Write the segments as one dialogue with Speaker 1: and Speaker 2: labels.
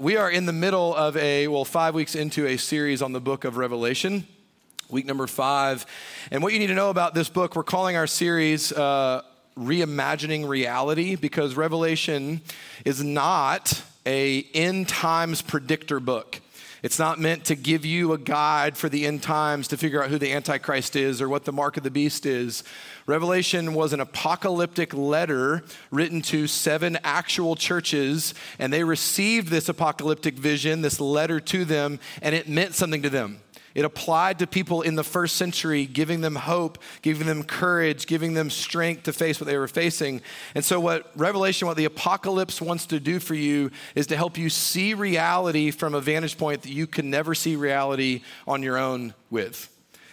Speaker 1: we are in the middle of a, well, five weeks into a series on the book of Revelation, week number five. And what you need to know about this book, we're calling our series uh, Reimagining Reality because Revelation is not a end times predictor book. It's not meant to give you a guide for the end times to figure out who the Antichrist is or what the mark of the beast is. Revelation was an apocalyptic letter written to seven actual churches, and they received this apocalyptic vision, this letter to them, and it meant something to them. It applied to people in the first century, giving them hope, giving them courage, giving them strength to face what they were facing. And so, what Revelation, what the apocalypse wants to do for you is to help you see reality from a vantage point that you can never see reality on your own with.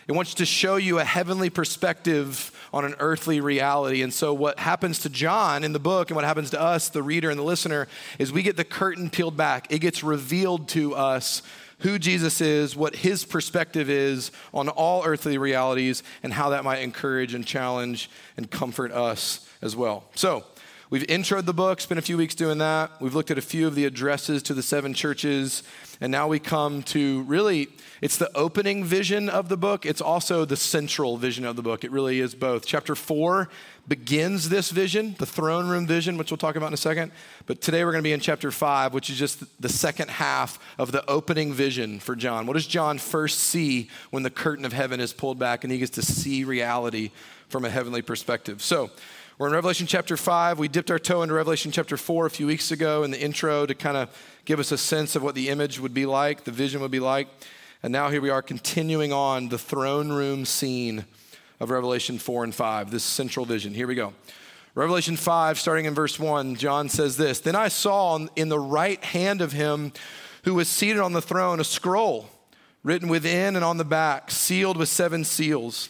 Speaker 1: It wants to show you a heavenly perspective on an earthly reality. And so, what happens to John in the book and what happens to us, the reader and the listener, is we get the curtain peeled back. It gets revealed to us who Jesus is, what his perspective is on all earthly realities, and how that might encourage and challenge and comfort us as well. So, we've introed the book, spent a few weeks doing that. We've looked at a few of the addresses to the seven churches, and now we come to really, it's the opening vision of the book. It's also the central vision of the book. It really is both. Chapter four begins this vision, the throne room vision, which we'll talk about in a second. But today we're going to be in chapter five, which is just the second half of the opening vision for John. What does John first see when the curtain of heaven is pulled back and he gets to see reality from a heavenly perspective? So, we're in Revelation chapter 5. We dipped our toe into Revelation chapter 4 a few weeks ago in the intro to kind of give us a sense of what the image would be like, the vision would be like. And now here we are continuing on the throne room scene of Revelation 4 and 5, this central vision. Here we go. Revelation 5, starting in verse 1, John says this Then I saw in the right hand of him who was seated on the throne a scroll written within and on the back, sealed with seven seals.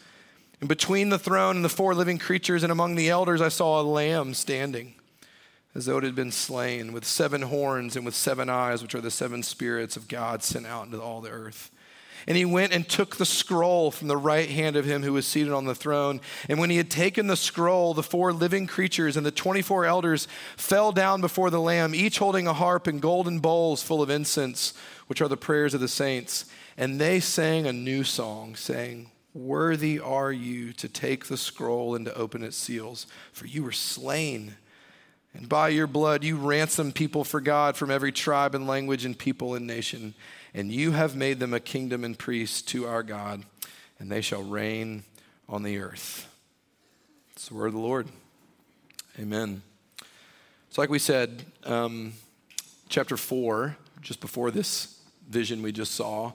Speaker 1: And between the throne and the four living creatures and among the elders, I saw a lamb standing as though it had been slain, with seven horns and with seven eyes, which are the seven spirits of God sent out into all the earth. And he went and took the scroll from the right hand of him who was seated on the throne. And when he had taken the scroll, the four living creatures and the 24 elders fell down before the Lamb, each holding a harp and golden bowls full of incense, which are the prayers of the saints. And they sang a new song, saying, Worthy are you to take the scroll and to open its seals, for you were slain. And by your blood you ransomed people for God from every tribe and language and people and nation and you have made them a kingdom and priests to our God, and they shall reign on the earth. It's the word of the Lord. Amen. So, like we said, um, chapter 4, just before this vision we just saw,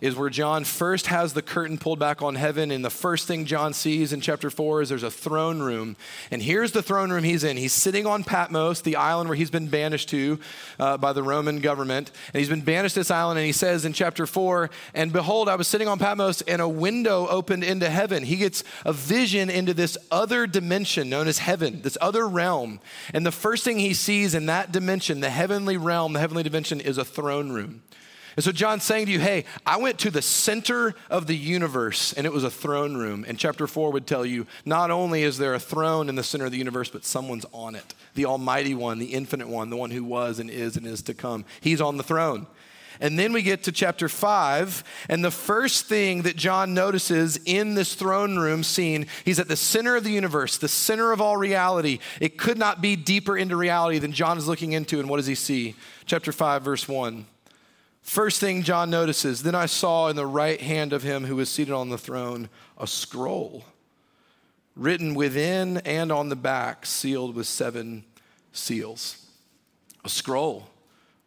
Speaker 1: is where John first has the curtain pulled back on heaven. And the first thing John sees in chapter four is there's a throne room. And here's the throne room he's in. He's sitting on Patmos, the island where he's been banished to uh, by the Roman government. And he's been banished to this island. And he says in chapter four, And behold, I was sitting on Patmos, and a window opened into heaven. He gets a vision into this other dimension known as heaven, this other realm. And the first thing he sees in that dimension, the heavenly realm, the heavenly dimension, is a throne room. And so John's saying to you, hey, I went to the center of the universe and it was a throne room. And chapter four would tell you not only is there a throne in the center of the universe, but someone's on it. The Almighty One, the Infinite One, the one who was and is and is to come. He's on the throne. And then we get to chapter five, and the first thing that John notices in this throne room scene, he's at the center of the universe, the center of all reality. It could not be deeper into reality than John is looking into. And what does he see? Chapter five, verse one. First thing John notices, then I saw in the right hand of him who was seated on the throne a scroll written within and on the back, sealed with seven seals. A scroll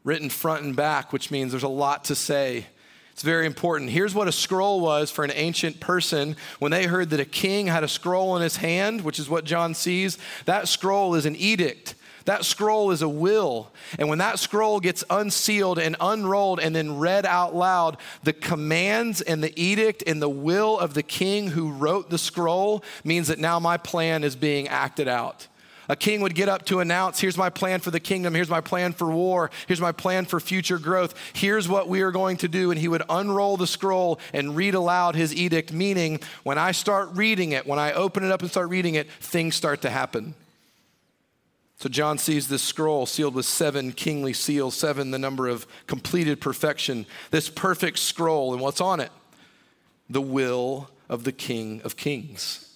Speaker 1: written front and back, which means there's a lot to say. It's very important. Here's what a scroll was for an ancient person. When they heard that a king had a scroll in his hand, which is what John sees, that scroll is an edict That scroll is a will. And when that scroll gets unsealed and unrolled and then read out loud, the commands and the edict and the will of the king who wrote the scroll means that now my plan is being acted out. A king would get up to announce, Here's my plan for the kingdom. Here's my plan for war. Here's my plan for future growth. Here's what we are going to do. And he would unroll the scroll and read aloud his edict, meaning when I start reading it, when I open it up and start reading it, things start to happen. So John sees this scroll sealed with seven kingly seals, seven, the number of completed perfection. This perfect scroll, and what's on it? The will of the King of Kings.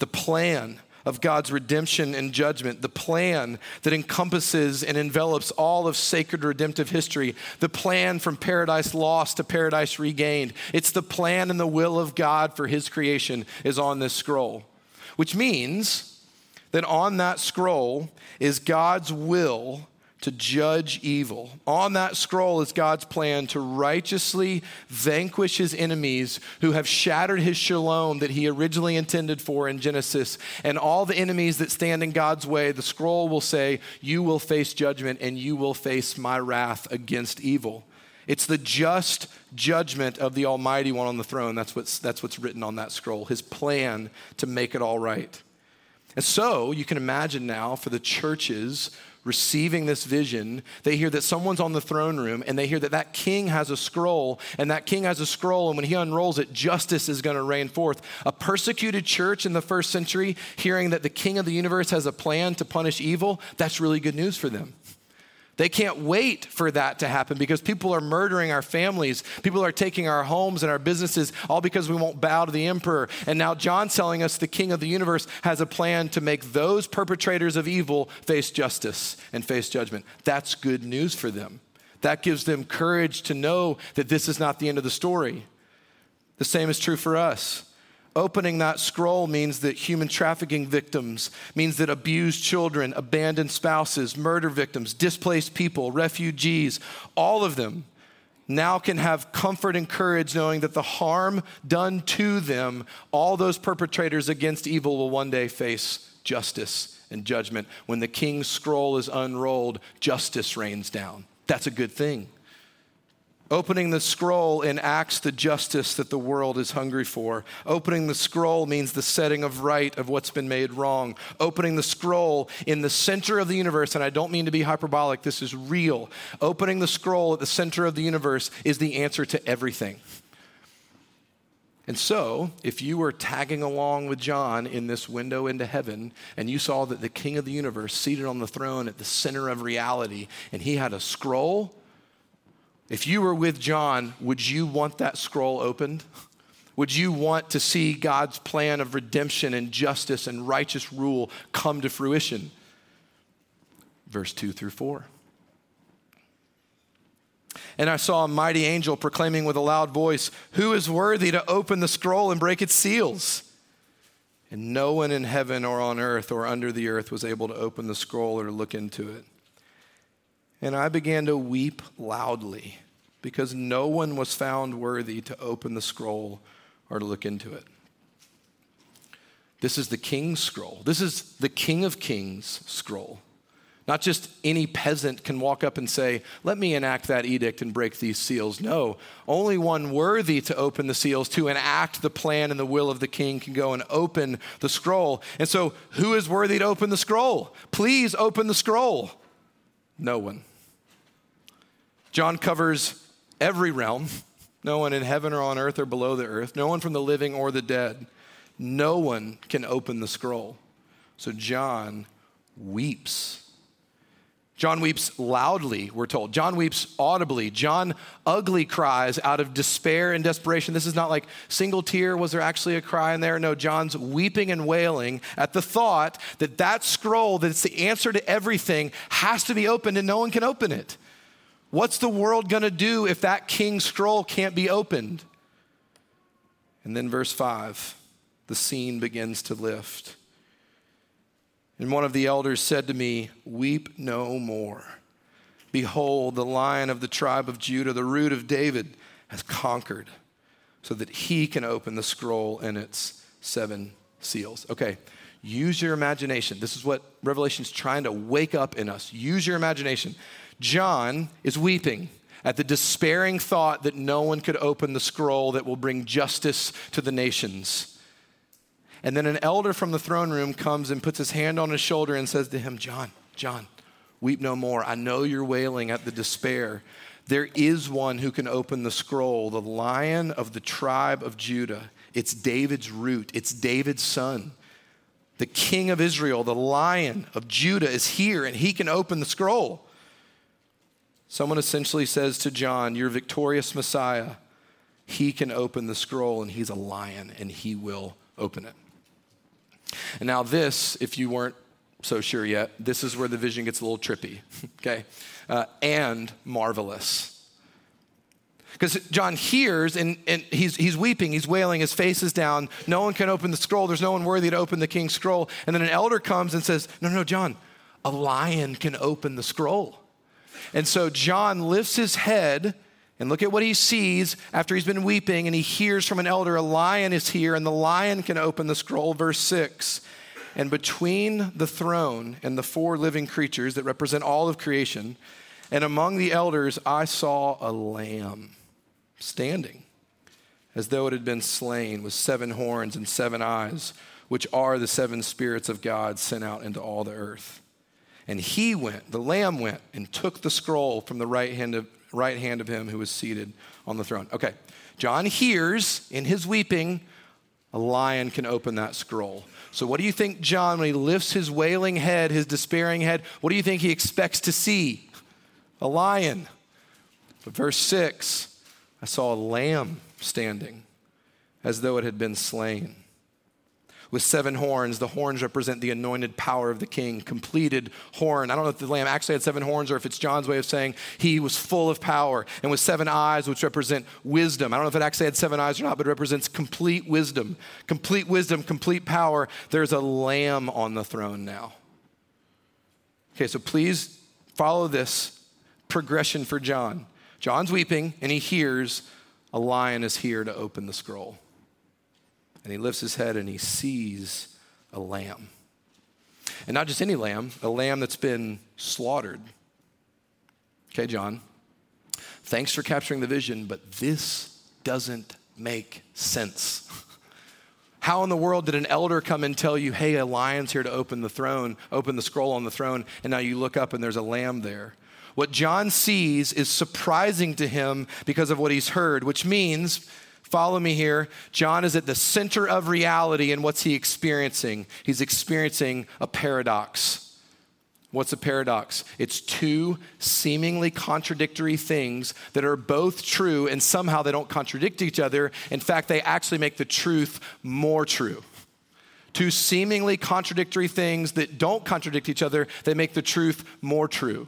Speaker 1: The plan of God's redemption and judgment, the plan that encompasses and envelops all of sacred redemptive history, the plan from paradise lost to paradise regained. It's the plan and the will of God for his creation is on this scroll, which means that on that scroll is God's will to judge evil. On that scroll is God's plan to righteously vanquish his enemies who have shattered his shalom that he originally intended for in Genesis. And all the enemies that stand in God's way, the scroll will say, You will face judgment and you will face my wrath against evil. It's the just judgment of the Almighty One on the throne. That's what's, that's what's written on that scroll, his plan to make it all right. And so you can imagine now for the churches receiving this vision, they hear that someone's on the throne room and they hear that that king has a scroll and that king has a scroll and when he unrolls it, justice is going to reign forth. A persecuted church in the first century hearing that the king of the universe has a plan to punish evil, that's really good news for them. They can't wait for that to happen because people are murdering our families. People are taking our homes and our businesses all because we won't bow to the emperor. And now John's telling us the king of the universe has a plan to make those perpetrators of evil face justice and face judgment. That's good news for them. That gives them courage to know that this is not the end of the story. The same is true for us. Opening that scroll means that human trafficking victims, means that abused children, abandoned spouses, murder victims, displaced people, refugees, all of them now can have comfort and courage knowing that the harm done to them, all those perpetrators against evil will one day face justice and judgment. When the king's scroll is unrolled, justice rains down. That's a good thing. Opening the scroll enacts the justice that the world is hungry for. Opening the scroll means the setting of right of what's been made wrong. Opening the scroll in the center of the universe, and I don't mean to be hyperbolic, this is real. Opening the scroll at the center of the universe is the answer to everything. And so, if you were tagging along with John in this window into heaven, and you saw that the King of the universe seated on the throne at the center of reality, and he had a scroll, if you were with John, would you want that scroll opened? Would you want to see God's plan of redemption and justice and righteous rule come to fruition? Verse 2 through 4. And I saw a mighty angel proclaiming with a loud voice, Who is worthy to open the scroll and break its seals? And no one in heaven or on earth or under the earth was able to open the scroll or look into it. And I began to weep loudly because no one was found worthy to open the scroll or to look into it. This is the king's scroll. This is the King of Kings scroll. Not just any peasant can walk up and say, Let me enact that edict and break these seals. No, only one worthy to open the seals, to enact the plan and the will of the king, can go and open the scroll. And so, who is worthy to open the scroll? Please open the scroll. No one. John covers every realm, no one in heaven or on earth or below the earth, no one from the living or the dead. No one can open the scroll. So John weeps. John weeps loudly, we're told. John weeps audibly. John ugly cries out of despair and desperation. This is not like single tear. Was there actually a cry in there? No, John's weeping and wailing at the thought that that scroll, that's the answer to everything, has to be opened and no one can open it. What's the world going to do if that king's scroll can't be opened? And then, verse 5, the scene begins to lift. And one of the elders said to me, Weep no more. Behold, the lion of the tribe of Judah, the root of David, has conquered so that he can open the scroll and its seven seals. Okay, Use your imagination. This is what Revelation's trying to wake up in us. Use your imagination. John is weeping at the despairing thought that no one could open the scroll that will bring justice to the nations. And then an elder from the throne room comes and puts his hand on his shoulder and says to him, John, John, weep no more. I know you're wailing at the despair. There is one who can open the scroll, the lion of the tribe of Judah. It's David's root, it's David's son. The king of Israel, the lion of Judah, is here and he can open the scroll. Someone essentially says to John, Your victorious Messiah, he can open the scroll and he's a lion and he will open it. And now, this, if you weren't so sure yet, this is where the vision gets a little trippy, okay? Uh, and marvelous. Because John hears and, and he's, he's weeping, he's wailing, his face is down. No one can open the scroll. There's no one worthy to open the king's scroll. And then an elder comes and says, No, no, John, a lion can open the scroll. And so John lifts his head and look at what he sees after he's been weeping, and he hears from an elder, a lion is here, and the lion can open the scroll. Verse 6. And between the throne and the four living creatures that represent all of creation, and among the elders, I saw a lamb standing as though it had been slain with seven horns and seven eyes, which are the seven spirits of God sent out into all the earth. And he went, the lamb went, and took the scroll from the right hand of, right hand of him who was seated on the throne. Okay, John hears in his weeping, a lion can open that scroll. So, what do you think, John, when he lifts his wailing head, his despairing head, what do you think he expects to see? A lion. But verse 6 I saw a lamb standing as though it had been slain with seven horns. The horns represent the anointed power of the king, completed horn. I don't know if the lamb actually had seven horns or if it's John's way of saying he was full of power, and with seven eyes, which represent wisdom. I don't know if it actually had seven eyes or not, but it represents complete wisdom, complete wisdom, complete power. There's a lamb on the throne now. Okay, so please follow this progression for John. John's weeping, and he hears a lion is here to open the scroll and he lifts his head and he sees a lamb. And not just any lamb, a lamb that's been slaughtered. Okay, John, thanks for capturing the vision, but this doesn't make sense. How in the world did an elder come and tell you, hey, a lion's here to open the throne, open the scroll on the throne, and now you look up and there's a lamb there? What John sees is surprising to him because of what he's heard, which means Follow me here. John is at the center of reality, and what's he experiencing? He's experiencing a paradox. What's a paradox? It's two seemingly contradictory things that are both true, and somehow they don't contradict each other. In fact, they actually make the truth more true. Two seemingly contradictory things that don't contradict each other, they make the truth more true.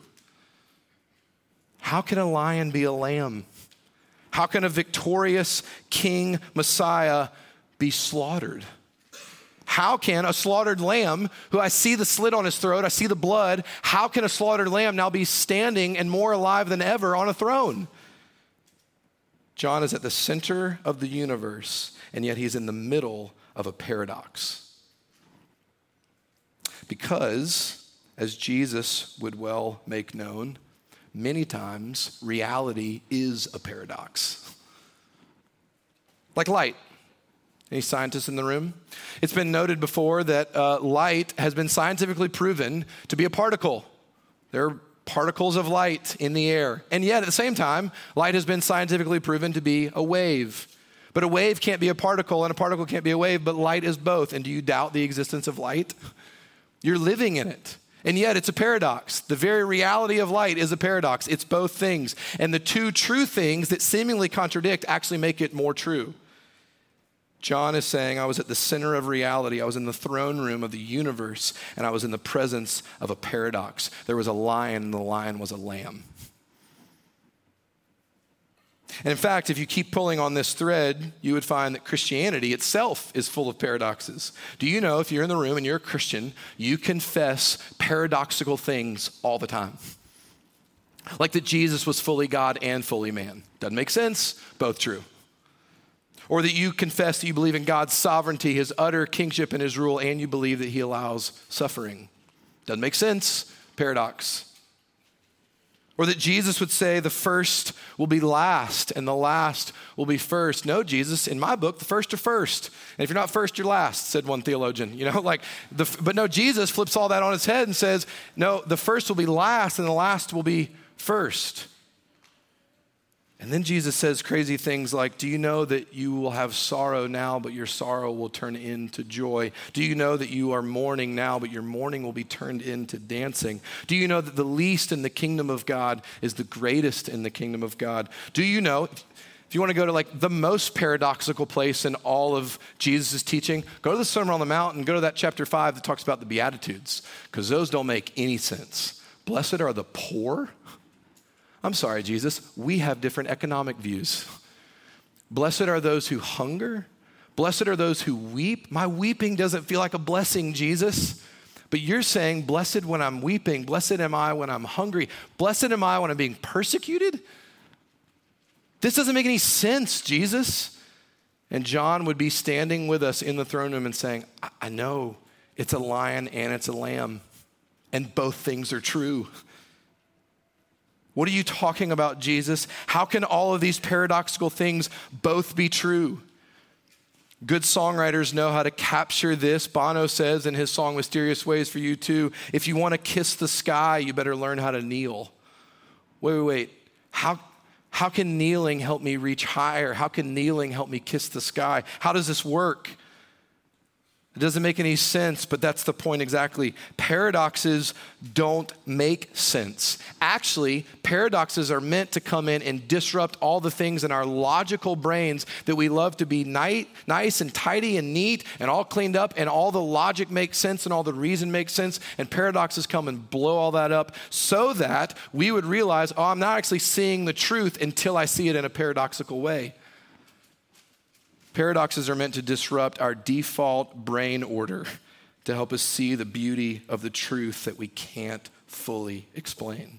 Speaker 1: How can a lion be a lamb? How can a victorious king Messiah be slaughtered? How can a slaughtered lamb, who I see the slit on his throat, I see the blood, how can a slaughtered lamb now be standing and more alive than ever on a throne? John is at the center of the universe, and yet he's in the middle of a paradox. Because, as Jesus would well make known, many times reality is a paradox. Like light. Any scientists in the room? It's been noted before that uh, light has been scientifically proven to be a particle. There are particles of light in the air. And yet, at the same time, light has been scientifically proven to be a wave. But a wave can't be a particle, and a particle can't be a wave, but light is both. And do you doubt the existence of light? You're living in it. And yet it's a paradox. The very reality of light is a paradox. It's both things. And the two true things that seemingly contradict actually make it more true. John is saying, I was at the center of reality. I was in the throne room of the universe, and I was in the presence of a paradox. There was a lion, and the lion was a lamb. And in fact, if you keep pulling on this thread, you would find that Christianity itself is full of paradoxes. Do you know if you're in the room and you're a Christian, you confess paradoxical things all the time? Like that Jesus was fully God and fully man. Doesn't make sense, both true. Or that you confess that you believe in God's sovereignty, his utter kingship, and his rule, and you believe that he allows suffering. Doesn't make sense. Paradox. Or that Jesus would say the first will be last and the last will be first. No, Jesus, in my book, the first are first. And if you're not first, you're last, said one theologian. You know, like, the, but no, Jesus flips all that on its head and says, no, the first will be last and the last will be first. And then Jesus says crazy things like, Do you know that you will have sorrow now, but your sorrow will turn into joy? Do you know that you are mourning now, but your mourning will be turned into dancing? Do you know that the least in the kingdom of God is the greatest in the kingdom of God? Do you know, if you want to go to like the most paradoxical place in all of Jesus' teaching, go to the Sermon on the Mount and go to that chapter five that talks about the Beatitudes, because those don't make any sense. Blessed are the poor I'm sorry, Jesus, we have different economic views. Blessed are those who hunger. Blessed are those who weep. My weeping doesn't feel like a blessing, Jesus. But you're saying, Blessed when I'm weeping. Blessed am I when I'm hungry. Blessed am I when I'm being persecuted. This doesn't make any sense, Jesus. And John would be standing with us in the throne room and saying, I, know it's a lion and it's a lamb, and both things are true. What are you talking about, Jesus? How can all of these paradoxical things both be true? Good songwriters know how to capture this. Bono says in his song Mysterious Ways for U2 if you want to kiss the sky, you better learn how to kneel. Wait, wait, wait. How, how can kneeling help me reach higher? How can kneeling help me kiss the sky? How does this work? It doesn't make any sense, but that's the point exactly. Paradoxes don't make sense. Actually, paradoxes are meant to come in and disrupt all the things in our logical brains that we love to be nice and tidy and neat and all cleaned up, and all the logic makes sense and all the reason makes sense. And paradoxes come and blow all that up so that we would realize, oh, I'm not actually seeing the truth until I see it in a paradoxical way. Paradoxes are meant to disrupt our default brain order to help us see the beauty of the truth that we can't fully explain.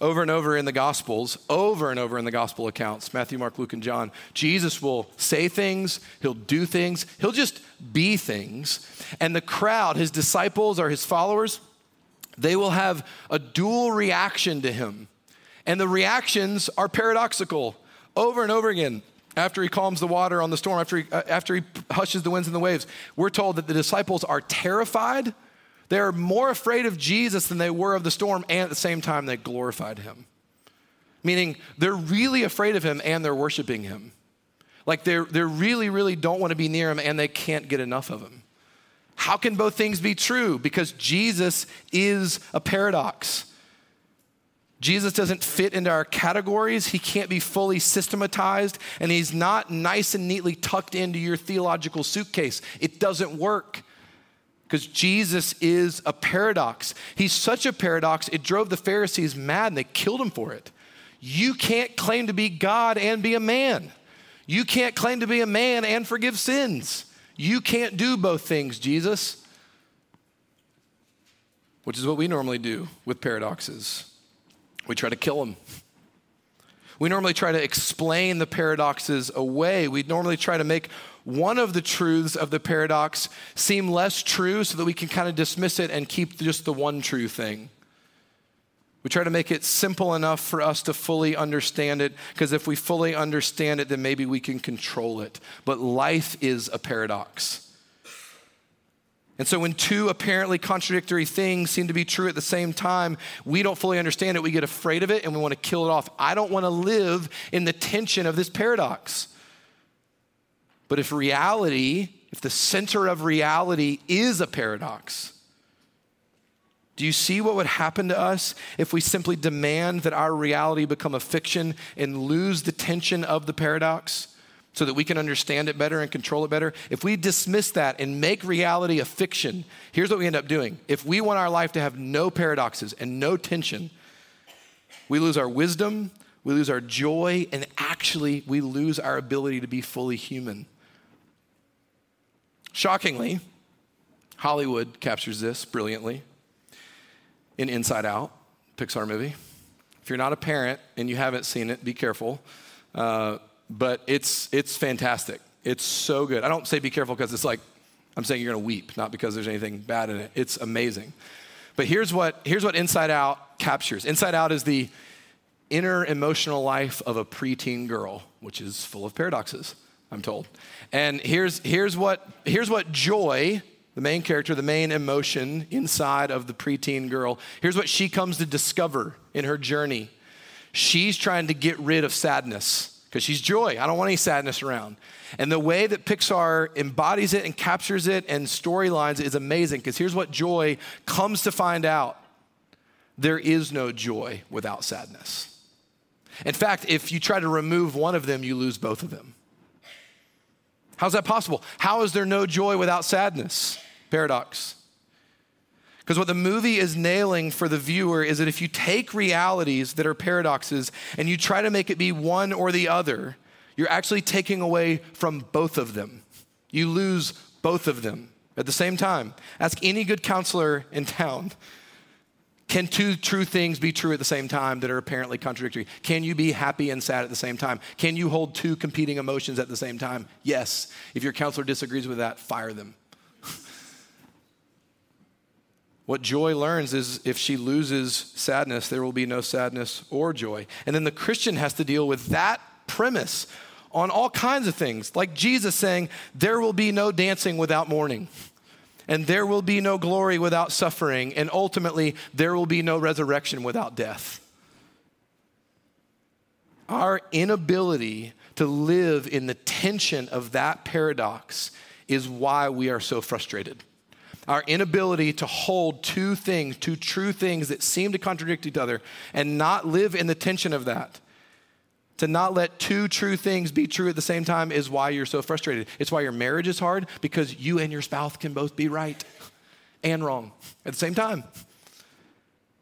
Speaker 1: Over and over in the Gospels, over and over in the Gospel accounts, Matthew, Mark, Luke, and John, Jesus will say things, he'll do things, he'll just be things. And the crowd, his disciples or his followers, they will have a dual reaction to him. And the reactions are paradoxical over and over again after he calms the water on the storm, after he, uh, after he hushes the winds and the waves, we're told that the disciples are terrified. They're more afraid of Jesus than they were of the storm, and at the same time, they glorified him. Meaning, they're really afraid of him and they're worshiping him. Like, they're, they really, really don't want to be near him and they can't get enough of him. How can both things be true? Because Jesus is a paradox. Jesus doesn't fit into our categories. He can't be fully systematized, and he's not nice and neatly tucked into your theological suitcase. It doesn't work because Jesus is a paradox. He's such a paradox, it drove the Pharisees mad and they killed him for it. You can't claim to be God and be a man. You can't claim to be a man and forgive sins. You can't do both things, Jesus. Which is what we normally do with paradoxes. We try to kill them. We normally try to explain the paradoxes away. We normally try to make one of the truths of the paradox seem less true so that we can kind of dismiss it and keep just the one true thing. We try to make it simple enough for us to fully understand it, because if we fully understand it, then maybe we can control it. But life is a paradox. And so, when two apparently contradictory things seem to be true at the same time, we don't fully understand it. We get afraid of it and we want to kill it off. I don't want to live in the tension of this paradox. But if reality, if the center of reality is a paradox, do you see what would happen to us if we simply demand that our reality become a fiction and lose the tension of the paradox? So that we can understand it better and control it better, if we dismiss that and make reality a fiction, here's what we end up doing. If we want our life to have no paradoxes and no tension, we lose our wisdom, we lose our joy, and actually, we lose our ability to be fully human. Shockingly, Hollywood captures this brilliantly in Inside Out, Pixar movie. If you're not a parent and you haven't seen it, be careful. Uh, but it's, it's fantastic. It's so good. I don't say be careful because it's like, I'm saying you're going to weep, not because there's anything bad in it. It's amazing. But here's what, here's what Inside Out captures Inside Out is the inner emotional life of a preteen girl, which is full of paradoxes, I'm told. And here's, here's, what, here's what joy, the main character, the main emotion inside of the preteen girl, here's what she comes to discover in her journey. She's trying to get rid of sadness because she's joy. I don't want any sadness around. And the way that Pixar embodies it and captures it and storylines is amazing because here's what joy comes to find out there is no joy without sadness. In fact, if you try to remove one of them, you lose both of them. How's that possible? How is there no joy without sadness? Paradox. Because what the movie is nailing for the viewer is that if you take realities that are paradoxes and you try to make it be one or the other, you're actually taking away from both of them. You lose both of them at the same time. Ask any good counselor in town. Can two true things be true at the same time that are apparently contradictory? Can you be happy and sad at the same time? Can you hold two competing emotions at the same time? Yes. If your counselor disagrees with that, fire them. What joy learns is if she loses sadness, there will be no sadness or joy. And then the Christian has to deal with that premise on all kinds of things, like Jesus saying, There will be no dancing without mourning, and there will be no glory without suffering, and ultimately, there will be no resurrection without death. Our inability to live in the tension of that paradox is why we are so frustrated our inability to hold two things, two true things that seem to contradict each other, and not live in the tension of that. To not let two true things be true at the same time is why you're so frustrated. It's why your marriage is hard because you and your spouse can both be right and wrong at the same time.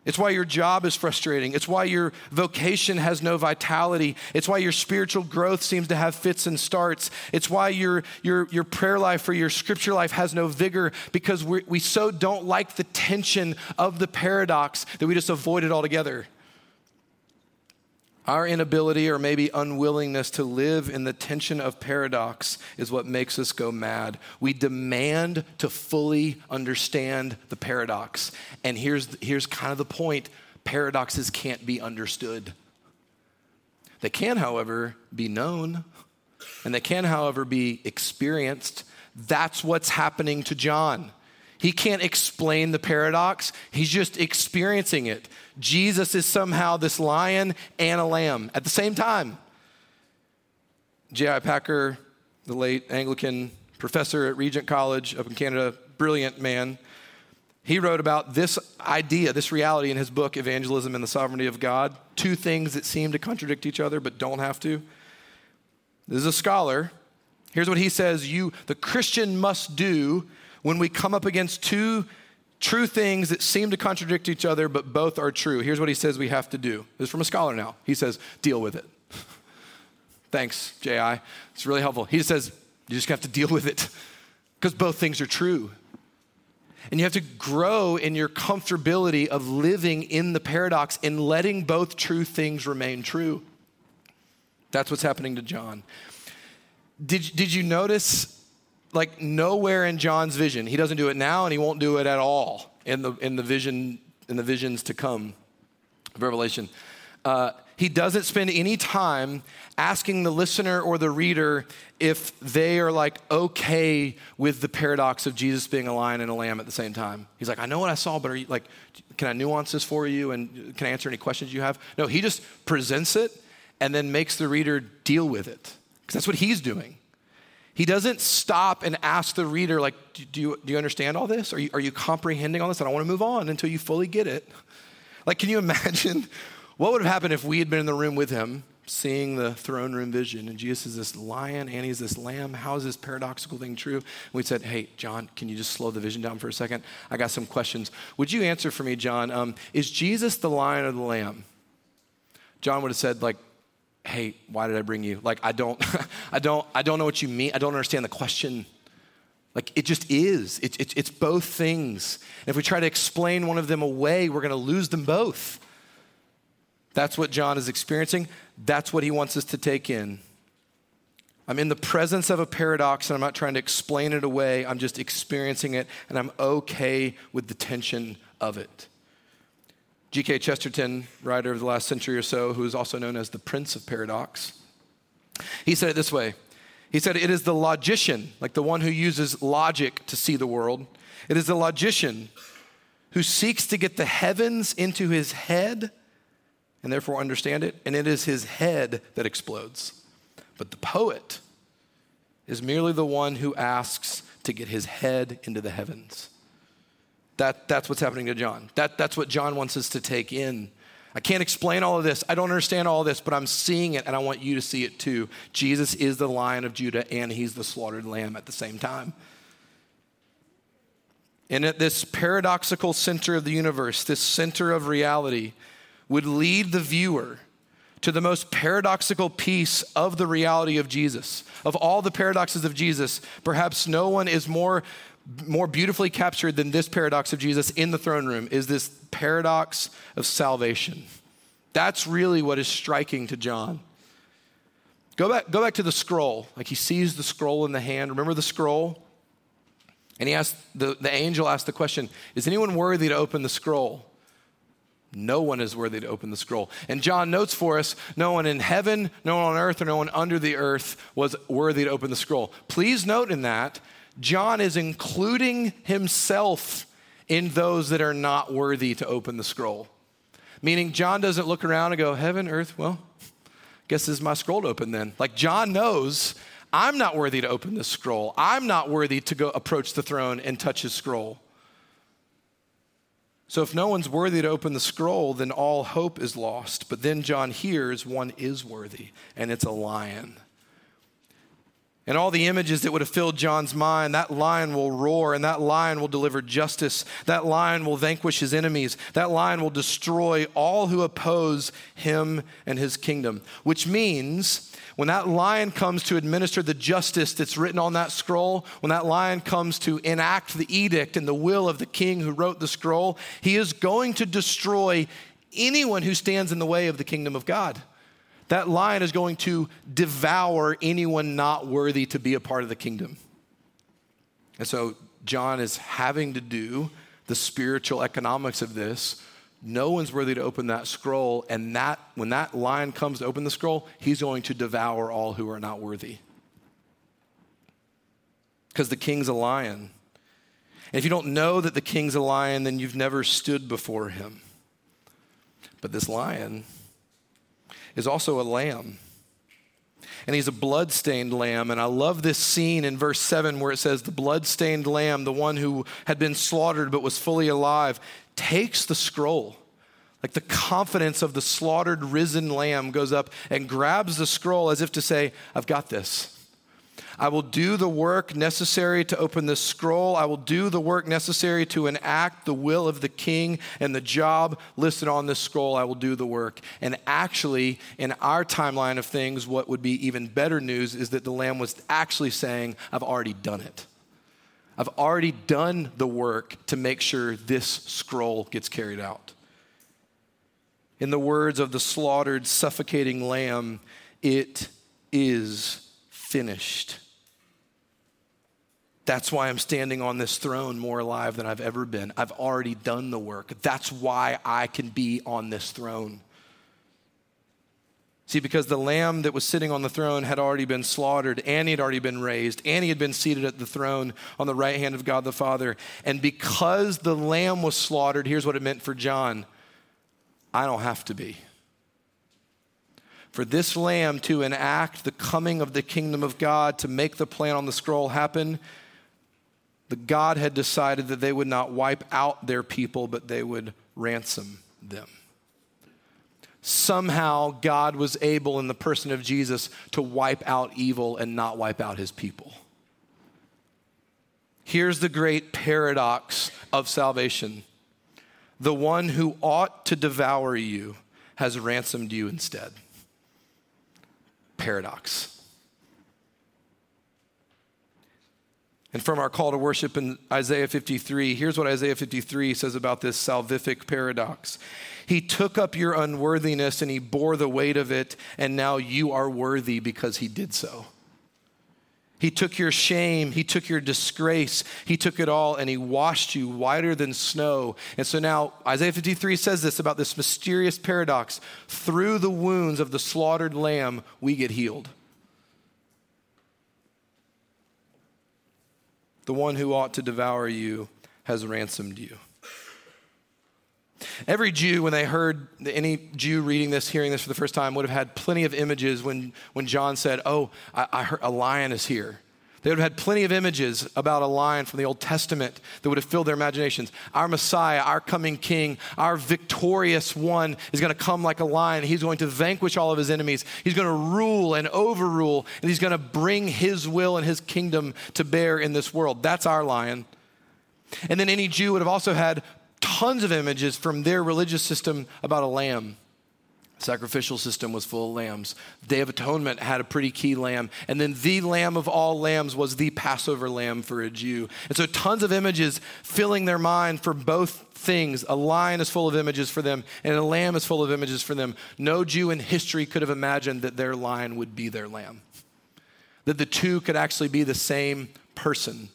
Speaker 1: It's why your job is frustrating. It's why your vocation has no vitality. It's why your spiritual growth seems to have fits and starts. It's why your, your, your prayer life or your scripture life has no vigor because we we so don't like the tension of the paradox that we just avoid it altogether. Our inability or maybe unwillingness to live in the tension of paradox is what makes us go mad. We demand to fully understand the paradox. And here's, here's kind of the point paradoxes can't be understood. They can, however, be known, and they can, however, be experienced. That's what's happening to John. He can't explain the paradox, he's just experiencing it. Jesus is somehow this lion and a lamb at the same time. J.I. Packer, the late Anglican professor at Regent College up in Canada, brilliant man, he wrote about this idea, this reality in his book, Evangelism and the Sovereignty of God. Two things that seem to contradict each other but don't have to. This is a scholar. Here's what he says you, the Christian must do when we come up against two true things that seem to contradict each other, but both are true. Here's what he says we have to do. This is from a scholar now. He says, deal with it. Thanks, J.I. It's really helpful. He just says, you just have to deal with it because both things are true. And you have to grow in your comfortability of living in the paradox and letting both true things remain true. That's what's happening to John. Did, did you notice like nowhere in John's vision. He doesn't do it now and he won't do it at all in the, in the vision in the visions to come of Revelation. Uh, he doesn't spend any time asking the listener or the reader if they are like okay with the paradox of Jesus being a lion and a lamb at the same time. He's like, I know what I saw, but are you like, can I nuance this for you and can I answer any questions you have? No, he just presents it and then makes the reader deal with it because that's what he's doing. He doesn't stop and ask the reader, like, do you, do you understand all this? Are you, are you comprehending all this? I don't want to move on until you fully get it. Like, can you imagine what would have happened if we had been in the room with him, seeing the throne room vision, and Jesus is this lion and he's this lamb? How is this paradoxical thing true? And we said, hey, John, can you just slow the vision down for a second? I got some questions. Would you answer for me, John? Um, is Jesus the lion or the lamb? John would have said, like, hey, why did I bring you? Like, I don't, I don't, I don't know what you mean. I don't understand the question. Like, it just is. It, it, it's both things. And if we try to explain one of them away, we're going to lose them both. That's what John is experiencing. That's what he wants us to take in. I'm in the presence of a paradox and I'm not trying to explain it away. I'm just experiencing it and I'm okay with the tension of it. G.K. Chesterton, writer of the last century or so, who is also known as the Prince of Paradox, he said it this way He said, It is the logician, like the one who uses logic to see the world, it is the logician who seeks to get the heavens into his head and therefore understand it, and it is his head that explodes. But the poet is merely the one who asks to get his head into the heavens. That, that's what's happening to John. That, that's what John wants us to take in. I can't explain all of this. I don't understand all of this, but I'm seeing it and I want you to see it too. Jesus is the lion of Judah and he's the slaughtered lamb at the same time. And at this paradoxical center of the universe, this center of reality, would lead the viewer to the most paradoxical piece of the reality of Jesus. Of all the paradoxes of Jesus, perhaps no one is more, more beautifully captured than this paradox of Jesus in the throne room, is this paradox of salvation. That's really what is striking to John. Go back, go back to the scroll. Like he sees the scroll in the hand. Remember the scroll? And he asked, the, the angel asked the question Is anyone worthy to open the scroll? No one is worthy to open the scroll. And John notes for us no one in heaven, no one on earth, or no one under the earth was worthy to open the scroll. Please note in that, John is including himself in those that are not worthy to open the scroll. Meaning, John doesn't look around and go, Heaven, earth, well, guess this is my scroll to open then. Like, John knows I'm not worthy to open this scroll. I'm not worthy to go approach the throne and touch his scroll. So if no one's worthy to open the scroll, then all hope is lost. But then John hears one is worthy, and it's a lion. And all the images that would have filled John's mind, that lion will roar and that lion will deliver justice. That lion will vanquish his enemies. That lion will destroy all who oppose him and his kingdom. Which means when that lion comes to administer the justice that's written on that scroll, when that lion comes to enact the edict and the will of the king who wrote the scroll, he is going to destroy anyone who stands in the way of the kingdom of God that lion is going to devour anyone not worthy to be a part of the kingdom. And so John is having to do the spiritual economics of this. No one's worthy to open that scroll, and that when that lion comes to open the scroll, he's going to devour all who are not worthy. Because the king's a lion. And if you don't know that the king's a lion, then you've never stood before him. But this lion, is also a lamb. And he's a blood-stained lamb. And I love this scene in verse 7 where it says, The blood-stained lamb, the one who had been slaughtered but was fully alive, takes the scroll. Like the confidence of the slaughtered, risen lamb goes up and grabs the scroll as if to say, I've got this. I will do the work necessary to open this scroll. I will do the work necessary to enact the will of the king and the job listed on this scroll. I will do the work. And actually, in our timeline of things, what would be even better news is that the Lamb was actually saying, I've already done it. I've already done the work to make sure this scroll gets carried out. In the words of the slaughtered, suffocating lamb, it is finished. That's why I'm standing on this throne more alive than I've ever been. I've already done the work. That's why I can be on this throne. See, because the lamb that was sitting on the throne had already been slaughtered, and he had already been raised, and he had been seated at the throne on the right hand of God the Father. And because the lamb was slaughtered, here's what it meant for John I don't have to be. For this lamb to enact the coming of the kingdom of God, to make the plan on the scroll happen, the God had decided that they would not wipe out their people, but they would ransom them. Somehow, God was able, in the person of Jesus, to wipe out evil and not wipe out his people. Here's the great paradox of salvation the one who ought to devour you has ransomed you instead. Paradox. And from our call to worship in Isaiah 53, here's what Isaiah 53 says about this salvific paradox. He took up your unworthiness and he bore the weight of it, and now you are worthy because he did so. He took your shame, He took your disgrace, He took it all, and He washed you whiter than snow. And so now, Isaiah 53 says this about this mysterious paradox through the wounds of the slaughtered lamb, we get healed. The one who ought to devour you has ransomed you. Every Jew, when they heard any Jew reading this, hearing this for the first time, would have had plenty of images when, when John said, Oh, I, I heard a lion is here. They would have had plenty of images about a lion from the Old Testament that would have filled their imaginations. Our Messiah, our coming King, our victorious one is going to come like a lion. He's going to vanquish all of his enemies. He's going to rule and overrule, and he's going to bring his will and his kingdom to bear in this world. That's our lion. And then any Jew would have also had tons of images from their religious system about a lamb. sacrificial system was full of lambs. Day of Atonement had a pretty key lamb. And then the lamb of all lambs was the Passover lamb for a Jew. And so tons of images filling their mind for both things. A lion is full of images for them, and a lamb is full of images for them. No Jew in history could have imagined that their lion would be their lamb, that the two could actually be the same person.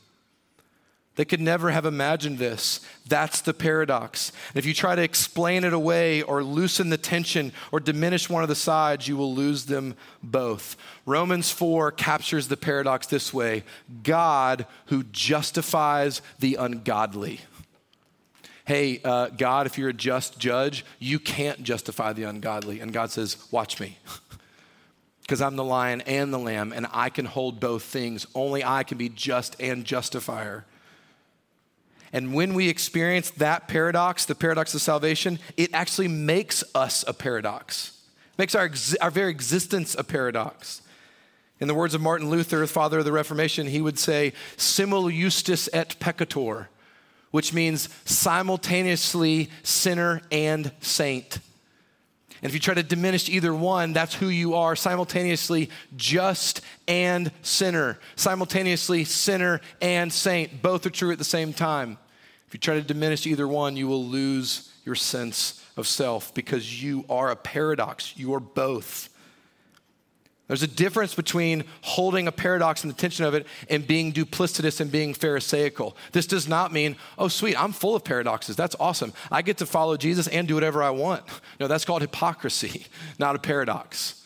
Speaker 1: They could never have imagined this. That's the paradox. And if you try to explain it away or loosen the tension or diminish one of the sides, you will lose them both. Romans 4 captures the paradox this way God who justifies the ungodly. Hey, uh, God, if you're a just judge, you can't justify the ungodly. And God says, Watch me. Because I'm the lion and the lamb, and I can hold both things. Only I can be just and justifier. And when we experience that paradox, the paradox of salvation, it actually makes us a paradox. Makes our, our very existence a paradox. In the words of Martin Luther, father of the Reformation, he would say, simul justus et peccator, which means simultaneously sinner and saint. And if you try to diminish either one, that's who you are simultaneously just and sinner, simultaneously sinner and saint. Both are true at the same time. If you try to diminish either one, you will lose your sense of self because you are a paradox. You are both. There's a difference between holding a paradox and the tension of it and being duplicitous and being Pharisaical. This does not mean, oh, sweet, I'm full of paradoxes. That's awesome. I get to follow Jesus and do whatever I want. No, that's called hypocrisy, not a paradox.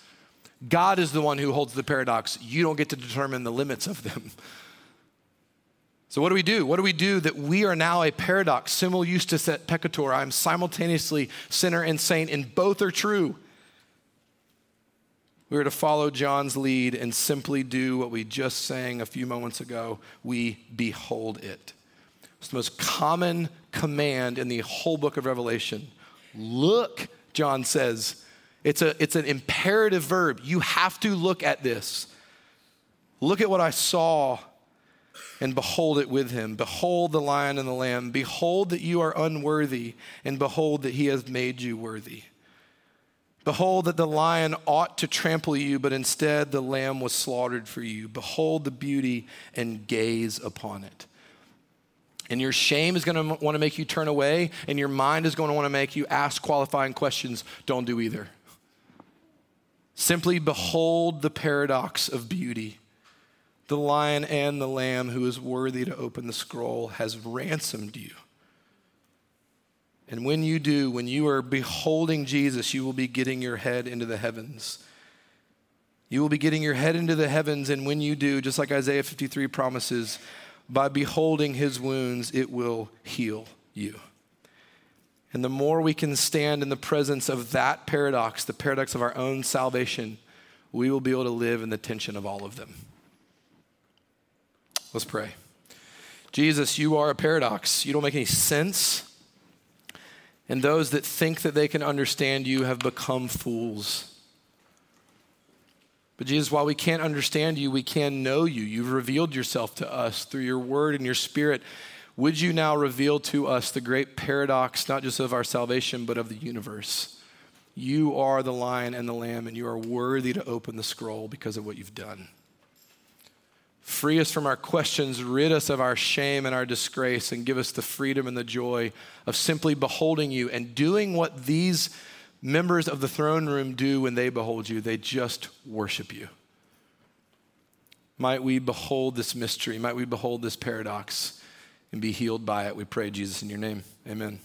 Speaker 1: God is the one who holds the paradox. You don't get to determine the limits of them. So, what do we do? What do we do that we are now a paradox? Simul justus et peccator. I'm simultaneously sinner and saint, and both are true. We are to follow John's lead and simply do what we just sang a few moments ago. We behold it. It's the most common command in the whole book of Revelation. Look, John says. It's, a, it's an imperative verb. You have to look at this. Look at what I saw and behold it with him. Behold the lion and the lamb. Behold that you are unworthy, and behold that he has made you worthy. Behold that the lion ought to trample you, but instead the lamb was slaughtered for you. Behold the beauty and gaze upon it. And your shame is going to want to make you turn away, and your mind is going to want to make you ask qualifying questions. Don't do either. Simply behold the paradox of beauty the lion and the lamb who is worthy to open the scroll has ransomed you. And when you do, when you are beholding Jesus, you will be getting your head into the heavens. You will be getting your head into the heavens, and when you do, just like Isaiah 53 promises, by beholding his wounds, it will heal you. And the more we can stand in the presence of that paradox, the paradox of our own salvation, we will be able to live in the tension of all of them. Let's pray. Jesus, you are a paradox. You don't make any sense. And those that think that they can understand you have become fools. But Jesus, while we can't understand you, we can know you. You've revealed yourself to us through your word and your spirit. Would you now reveal to us the great paradox, not just of our salvation, but of the universe? You are the lion and the lamb, and you are worthy to open the scroll because of what you've done. Free us from our questions, rid us of our shame and our disgrace, and give us the freedom and the joy of simply beholding you and doing what these members of the throne room do when they behold you. They just worship you. Might we behold this mystery. Might we behold this paradox and be healed by it. We pray, Jesus, in your name. Amen.